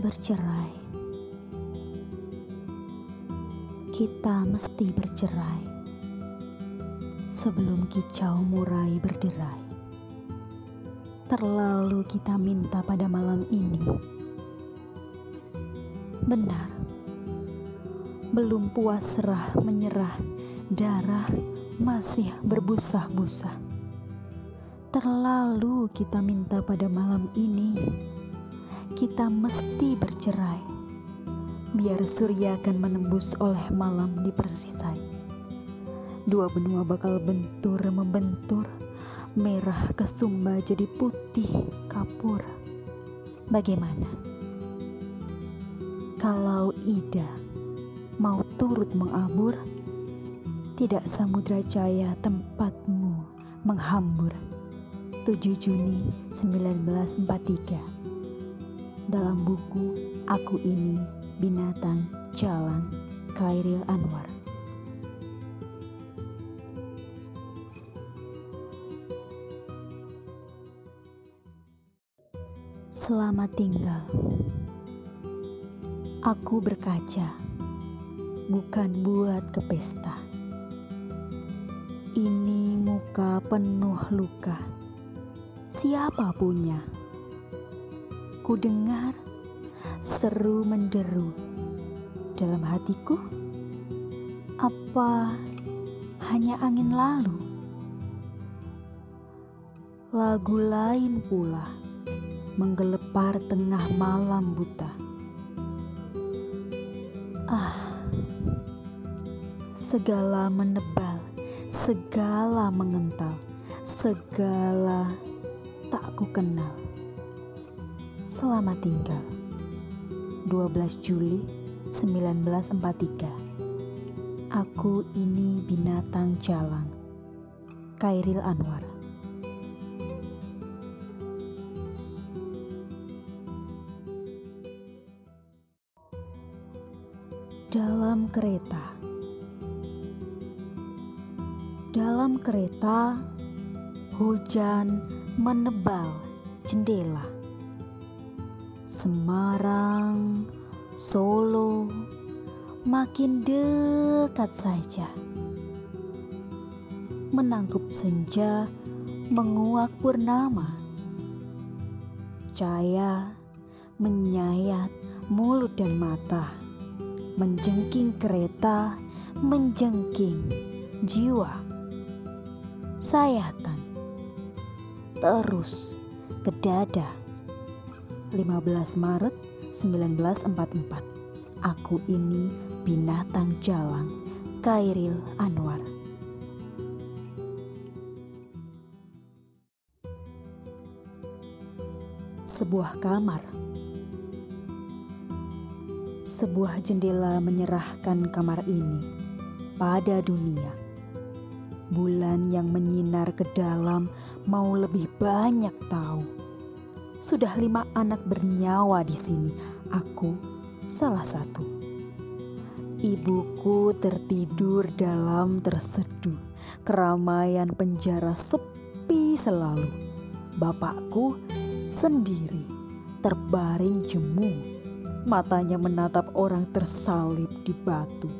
bercerai. Kita mesti bercerai sebelum kicau murai berderai. Terlalu kita minta pada malam ini. Benar, belum puas serah menyerah, darah masih berbusa-busa. Terlalu kita minta pada malam ini kita mesti bercerai. Biar surya akan menembus oleh malam di perisai. Dua benua bakal bentur membentur, merah kesumba jadi putih kapur. Bagaimana? Kalau Ida mau turut mengabur, tidak samudra jaya tempatmu menghambur. 7 Juni 1943 dalam buku Aku Ini Binatang Jalan Kairil Anwar. Selamat tinggal. Aku berkaca, bukan buat ke pesta. Ini muka penuh luka. Siapa punya? Ku dengar seru menderu dalam hatiku. Apa hanya angin lalu? Lagu lain pula menggelepar tengah malam buta. Ah, segala menebal, segala mengental, segala tak ku kenal. Selamat tinggal. 12 Juli 1943. Aku ini binatang jalang. Kairil Anwar. Dalam kereta. Dalam kereta, hujan menebal jendela Semarang, Solo, makin dekat saja. Menangkup senja, menguak purnama. Cahaya menyayat mulut dan mata, menjengking kereta, menjengking jiwa. Sayatan terus ke dada 15 Maret 1944 Aku ini binatang jalang Kairil Anwar. Sebuah kamar. Sebuah jendela menyerahkan kamar ini pada dunia. Bulan yang menyinar ke dalam mau lebih banyak tahu sudah lima anak bernyawa di sini. Aku salah satu. Ibuku tertidur dalam terseduh. Keramaian penjara sepi selalu. Bapakku sendiri terbaring jemu. Matanya menatap orang tersalib di batu.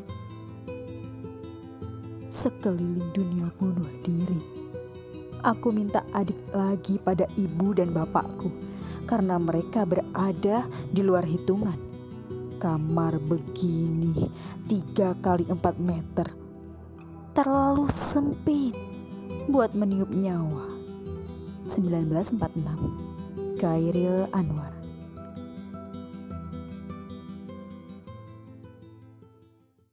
Sekeliling dunia bunuh diri. Aku minta adik lagi pada ibu dan bapakku karena mereka berada di luar hitungan. Kamar begini tiga kali empat meter. Terlalu sempit buat meniup nyawa. 1946 Kairil Anwar